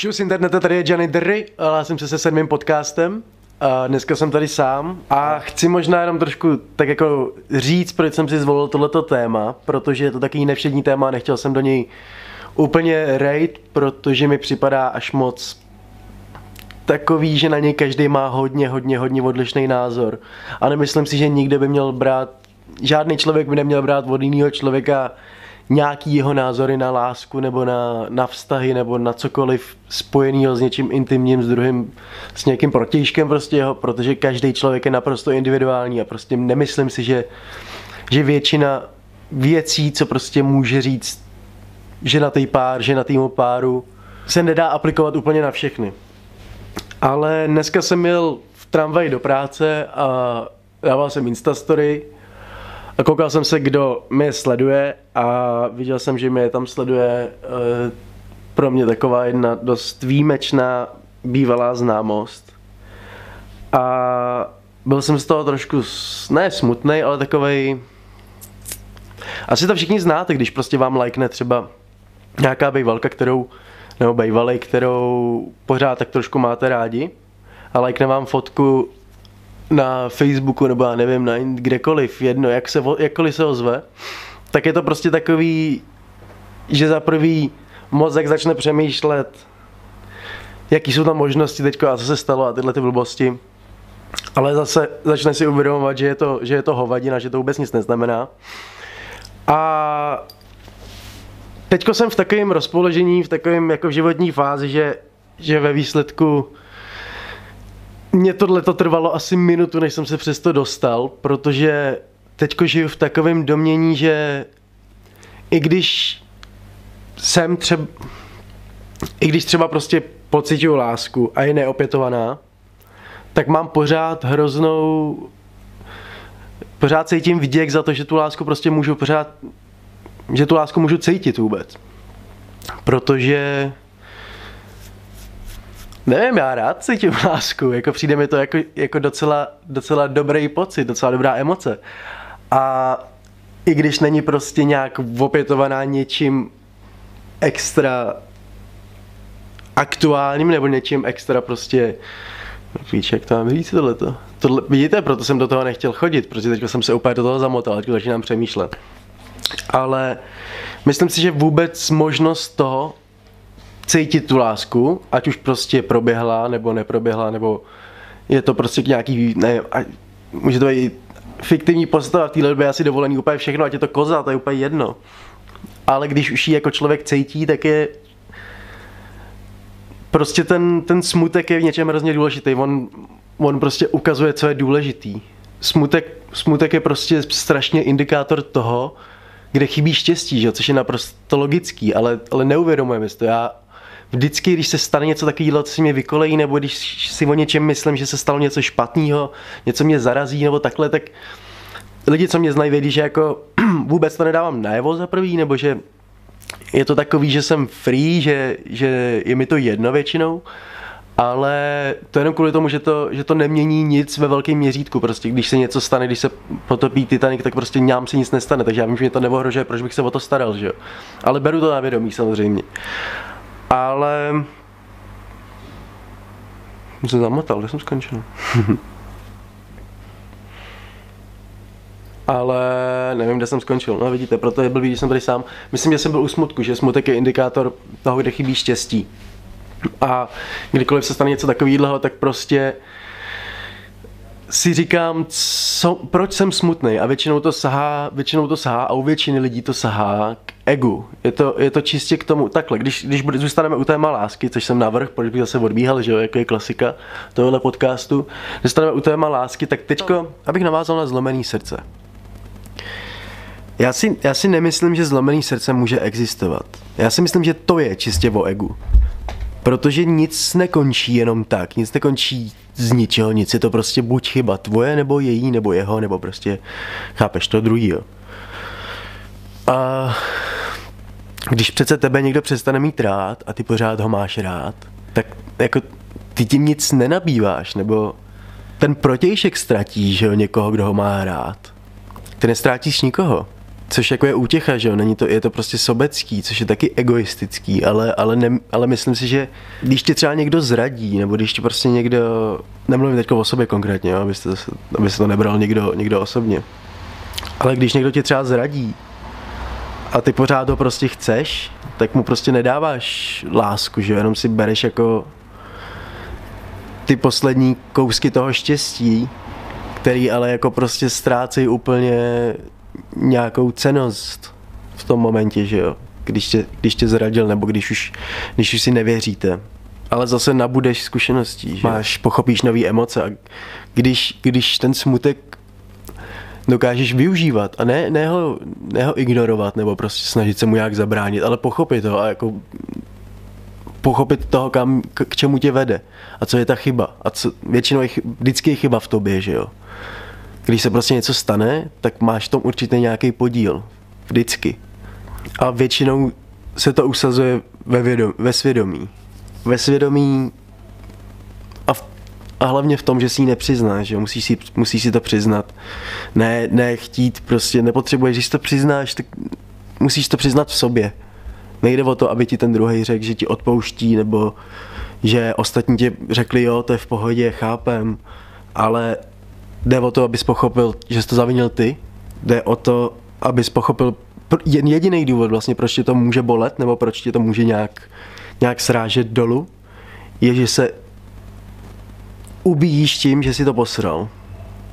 Čus internete, tady je Johnny Derry, hlásím se se sedmým podcastem. A dneska jsem tady sám a chci možná jenom trošku tak jako říct, proč jsem si zvolil tohleto téma, protože je to takový nevšední téma a nechtěl jsem do něj úplně rejt, protože mi připadá až moc takový, že na něj každý má hodně, hodně, hodně odlišný názor. A nemyslím si, že nikde by měl brát, žádný člověk by neměl brát od jiného člověka nějaký jeho názory na lásku nebo na, na vztahy nebo na cokoliv spojeného s něčím intimním, s druhým, s nějakým protějškem prostě jeho, protože každý člověk je naprosto individuální a prostě nemyslím si, že, že většina věcí, co prostě může říct ženatý pár, ženatýmu páru, se nedá aplikovat úplně na všechny. Ale dneska jsem měl v tramvaji do práce a dával jsem Instastory a koukal jsem se, kdo mě sleduje a viděl jsem, že mě tam sleduje uh, pro mě taková jedna dost výjimečná bývalá známost. A byl jsem z toho trošku, ne smutný, ale takovej... Asi to všichni znáte, když prostě vám lajkne třeba nějaká bývalka, kterou, nebo bývalej, kterou pořád tak trošku máte rádi a lajkne vám fotku na Facebooku nebo já nevím, na kdekoliv, jedno, jak se, jakkoliv se ozve, tak je to prostě takový, že za prvý mozek začne přemýšlet, jaký jsou tam možnosti teďko a co se stalo a tyhle ty blbosti. Ale zase začne si uvědomovat, že je to, že je to hovadina, že to vůbec nic neznamená. A teďko jsem v takovém rozpoložení, v takovém jako životní fázi, že, že ve výsledku mě tohle to trvalo asi minutu, než jsem se přes to dostal, protože teďko žiju v takovém domění, že i když jsem třeba, i když třeba prostě pocituju lásku a je neopětovaná, tak mám pořád hroznou, pořád cítím vděk za to, že tu lásku prostě můžu pořád, že tu lásku můžu cítit vůbec. Protože Nevím, já rád cítím lásku, jako přijde mi to jako, jako docela, docela dobrý pocit, docela dobrá emoce. A i když není prostě nějak opětovaná něčím extra aktuálním nebo něčím extra prostě Víš, jak to mám říct tohleto? Tohle, vidíte, proto jsem do toho nechtěl chodit, protože teď jsem se úplně do toho zamotal, teď začínám přemýšlet. Ale myslím si, že vůbec možnost toho, cítit tu lásku, ať už prostě proběhla nebo neproběhla, nebo je to prostě nějaký, ne, může to být fiktivní postava, v téhle době asi dovolený úplně všechno, ať je to koza, to je úplně jedno. Ale když už ji jako člověk cítí, tak je prostě ten, ten smutek je v něčem hrozně důležitý. On, on prostě ukazuje, co je důležitý. Smutek, smutek je prostě strašně indikátor toho, kde chybí štěstí, že? což je naprosto logický, ale, ale neuvědomujeme si to. Já vždycky, když se stane něco takového, co si mě vykolejí, nebo když si o něčem myslím, že se stalo něco špatného, něco mě zarazí, nebo takhle, tak lidi, co mě znají, vědí, že jako vůbec to nedávám najevo za prvý, nebo že je to takový, že jsem free, že, že je mi to jedno většinou, ale to jenom kvůli tomu, že to, že to nemění nic ve velkém měřítku. Prostě když se něco stane, když se potopí Titanic, tak prostě nám se nic nestane, takže já vím, že mě to neohrožuje, proč bych se o to staral, že jo. Ale beru to na vědomí samozřejmě. Ale... Jsem se zamotal, kde jsem skončil? ale nevím, kde jsem skončil. No vidíte, proto je blbý, když jsem tady sám. Myslím, že jsem byl u smutku, že smutek je indikátor toho, kde chybí štěstí. A kdykoliv se stane něco takového, tak prostě si říkám, co, proč jsem smutný a většinou to sahá, většinou to sahá a u většiny lidí to sahá egu. Je to, je to čistě k tomu, takhle, když, když zůstaneme u téma lásky, což jsem navrh, proč bych zase odbíhal, že jo, jako je klasika tohohle podcastu, zůstaneme u téma lásky, tak teďko, abych navázal na zlomený srdce. Já si, já si nemyslím, že zlomený srdce může existovat. Já si myslím, že to je čistě o egu. Protože nic nekončí jenom tak, nic nekončí z ničeho, nic je to prostě buď chyba tvoje, nebo její, nebo jeho, nebo prostě, chápeš, to druhýho. A když přece tebe někdo přestane mít rád a ty pořád ho máš rád, tak jako ty tím nic nenabýváš, nebo ten protějšek ztratíš, že jo, někoho, kdo ho má rád. Ty nestrátíš nikoho. což jako je útěcha, že jo, není to, je to prostě sobecký, což je taky egoistický, ale, ale, ne, ale myslím si, že když tě třeba někdo zradí, nebo když tě prostě někdo, nemluvím teď o sobě konkrétně, jo, abyste, abyste to nebral někdo, někdo osobně, ale když někdo tě třeba zradí a ty pořád ho prostě chceš, tak mu prostě nedáváš lásku, že jenom si bereš jako ty poslední kousky toho štěstí, který ale jako prostě ztrácejí úplně nějakou cenost v tom momentě, že jo, když tě, když tě zradil nebo když už, když už si nevěříte. Ale zase nabudeš zkušeností, že máš, pochopíš nové emoce a když, když ten smutek dokážeš využívat a ne, ne, ho, ne ho ignorovat nebo prostě snažit se mu nějak zabránit, ale pochopit ho a jako pochopit toho, kam, k, k čemu tě vede a co je ta chyba. A co, většinou je, vždycky je chyba v tobě, že jo. Když se prostě něco stane, tak máš v tom určitě nějaký podíl. Vždycky. A většinou se to usazuje ve, vědom, ve svědomí. Ve svědomí a, v, a hlavně v tom, že si ji nepřiznáš, že musíš si, musíš si to přiznat. Ne, ne chtít, prostě nepotřebuješ, když to přiznáš, tak musíš to přiznat v sobě. Nejde o to, aby ti ten druhý řekl, že ti odpouští, nebo že ostatní ti řekli, jo, to je v pohodě, chápem, ale jde o to, abys pochopil, že jsi to zavinil ty, jde o to, abys pochopil jen jediný důvod vlastně, proč tě to může bolet, nebo proč tě to může nějak, nějak srážet dolů, je, že se ubíjíš tím, že si to posral.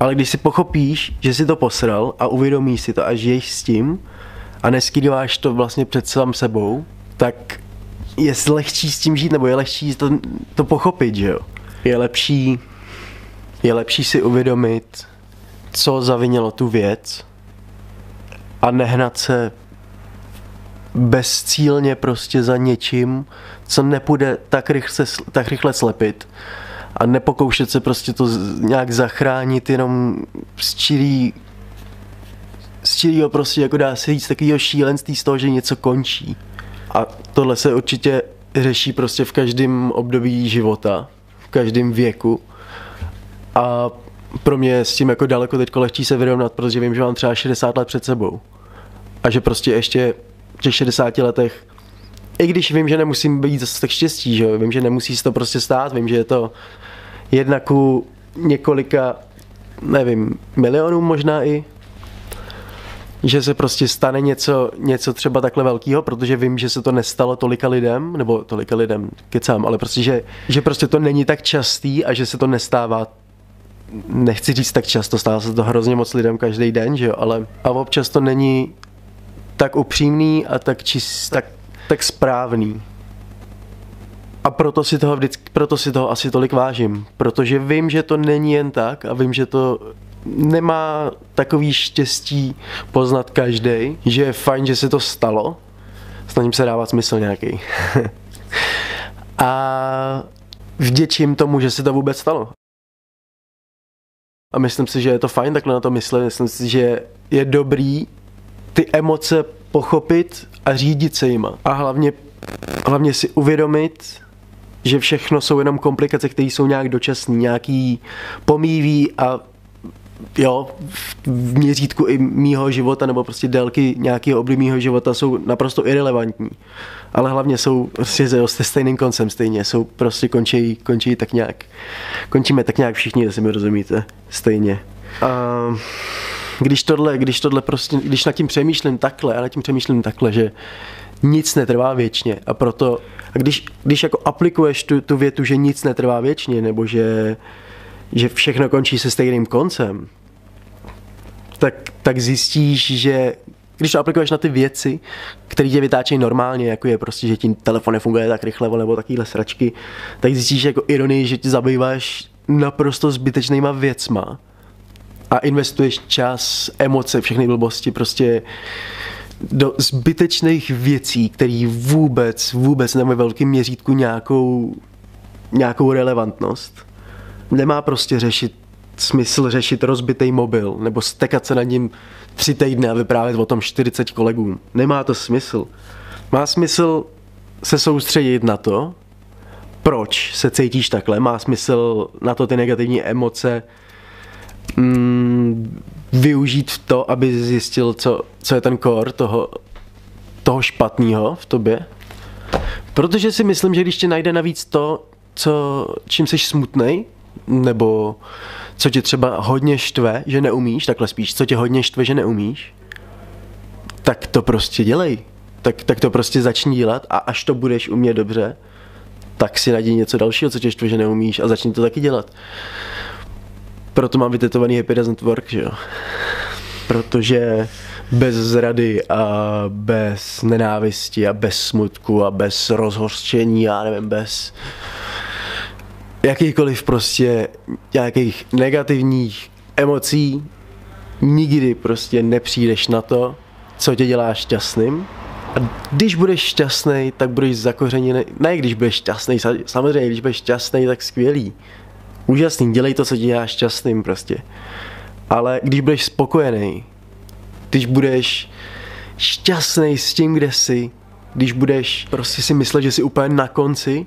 Ale když si pochopíš, že si to posral a uvědomíš si to a žiješ s tím a neskrýváš to vlastně před sám sebou, tak je lehčí s tím žít, nebo je lehčí to, to pochopit, že jo. Je lepší je lepší si uvědomit, co zavinilo tu věc a nehnat se bezcílně prostě za něčím, co nepůjde tak rychle, tak rychle slepit a nepokoušet se prostě to nějak zachránit jenom z čirý z čirýho prostě jako dá se říct takového šílenství z toho, že něco končí. A tohle se určitě řeší prostě v každém období života, v každém věku a pro mě s tím jako daleko teď lehčí se vyrovnat, protože vím, že mám třeba 60 let před sebou. A že prostě ještě v těch 60 letech, i když vím, že nemusím být zase tak štěstí, že vím, že nemusí se to prostě stát, vím, že je to jedna ku několika, nevím, milionů možná i, že se prostě stane něco, něco třeba takhle velkého, protože vím, že se to nestalo tolika lidem, nebo tolika lidem, kecám, ale prostě, že, že prostě to není tak častý a že se to nestává nechci říct tak často, stává se to hrozně moc lidem každý den, že jo, ale a občas to není tak upřímný a tak, čist, tak, tak správný. A proto si, toho vždycky, proto si toho asi tolik vážím, protože vím, že to není jen tak a vím, že to nemá takový štěstí poznat každý, že je fajn, že se to stalo, snažím se dávat smysl nějaký. a vděčím tomu, že se to vůbec stalo. A myslím si, že je to fajn takhle na to myslet. Myslím si, že je dobrý ty emoce pochopit a řídit se jima. A hlavně, hlavně si uvědomit, že všechno jsou jenom komplikace, které jsou nějak dočasné, nějaký pomýví a jo, v měřítku i mýho života nebo prostě délky nějakého období mýho života jsou naprosto irrelevantní. Ale hlavně jsou prostě se stejným koncem stejně, jsou prostě končí, končí tak nějak, končíme tak nějak všichni, jestli mi rozumíte, stejně. A když tohle, když tohle prostě, když nad tím přemýšlím takhle, a nad tím přemýšlím takhle, že nic netrvá věčně. A proto, a když, když jako aplikuješ tu, tu větu, že nic netrvá věčně, nebo že že všechno končí se stejným koncem, tak, tak zjistíš, že když to aplikuješ na ty věci, které tě vytáčejí normálně, jako je prostě, že ti telefon nefunguje tak rychle, nebo takovýhle sračky, tak zjistíš jako ironii, že ti zabýváš naprosto zbytečnýma věcma a investuješ čas, emoce, všechny blbosti prostě do zbytečných věcí, které vůbec, vůbec nemají velkým měřítku nějakou, nějakou relevantnost nemá prostě řešit smysl řešit rozbitý mobil nebo stekat se na ním tři týdny a vyprávět o tom 40 kolegům. Nemá to smysl. Má smysl se soustředit na to, proč se cítíš takhle, má smysl na to ty negativní emoce mm, využít to, aby zjistil, co, co je ten core toho, toho špatného v tobě. Protože si myslím, že když tě najde navíc to, co, čím jsi smutnej, nebo co tě třeba hodně štve, že neumíš, takhle spíš, co tě hodně štve, že neumíš, tak to prostě dělej. Tak, tak to prostě začni dělat a až to budeš umět dobře, tak si najdi něco dalšího, co tě štve, že neumíš a začni to taky dělat. Proto mám vytetovaný Happy Doesn't Work, že jo. Protože bez zrady a bez nenávisti a bez smutku a bez rozhořčení, já nevím, bez jakýchkoliv prostě nějakých negativních emocí nikdy prostě nepřijdeš na to, co tě dělá šťastným. A když budeš šťastný, tak budeš zakořeněný. Ne, když budeš šťastný, samozřejmě, když budeš šťastný, tak skvělý. Úžasný, dělej to, co tě dělá šťastným prostě. Ale když budeš spokojený, když budeš šťastný s tím, kde jsi, když budeš prostě si myslet, že jsi úplně na konci,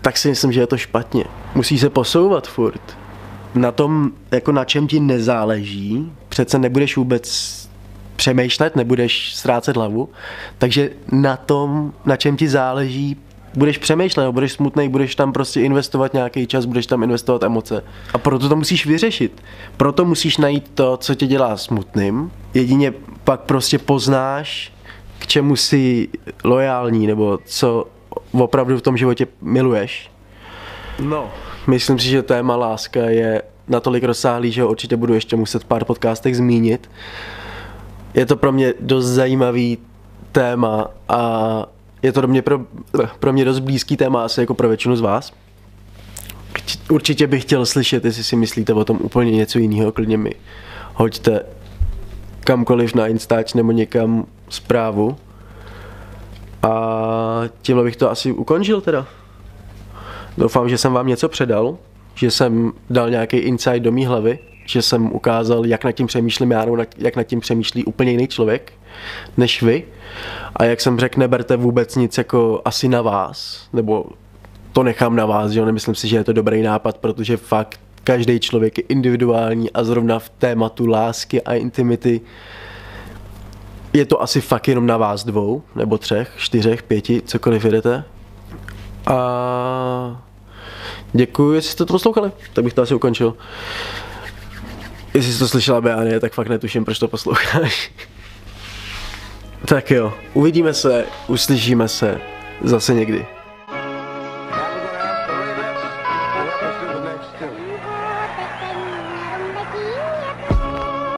tak si myslím, že je to špatně. Musíš se posouvat furt. Na tom, jako na čem ti nezáleží, přece nebudeš vůbec přemýšlet, nebudeš ztrácet hlavu, takže na tom, na čem ti záleží, budeš přemýšlet, budeš smutný, budeš tam prostě investovat nějaký čas, budeš tam investovat emoce. A proto to musíš vyřešit. Proto musíš najít to, co tě dělá smutným. Jedině pak prostě poznáš, k čemu jsi lojální, nebo co opravdu v tom životě miluješ. No, myslím si, že téma láska je natolik rozsáhlý, že ho určitě budu ještě muset pár podcastech zmínit. Je to pro mě dost zajímavý téma a je to do mě pro, pro mě dost blízký téma asi jako pro většinu z vás. Určitě bych chtěl slyšet, jestli si myslíte o tom úplně něco jiného, klidně mi hoďte kamkoliv na Instač nebo někam zprávu. A tímhle bych to asi ukončil teda. Doufám, že jsem vám něco předal, že jsem dal nějaký insight do mý hlavy, že jsem ukázal, jak nad tím přemýšlím já, jak nad tím přemýšlí úplně jiný člověk než vy. A jak jsem řekl, neberte vůbec nic jako asi na vás, nebo to nechám na vás, že jo, nemyslím si, že je to dobrý nápad, protože fakt každý člověk je individuální a zrovna v tématu lásky a intimity je to asi fakt jenom na vás dvou, nebo třech, čtyřech, pěti, cokoliv jedete. A děkuji, jestli jste to poslouchali, tak bych to asi ukončil. Jestli jsi to slyšela Beánie, tak fakt netuším, proč to posloucháš. tak jo, uvidíme se, uslyšíme se zase někdy.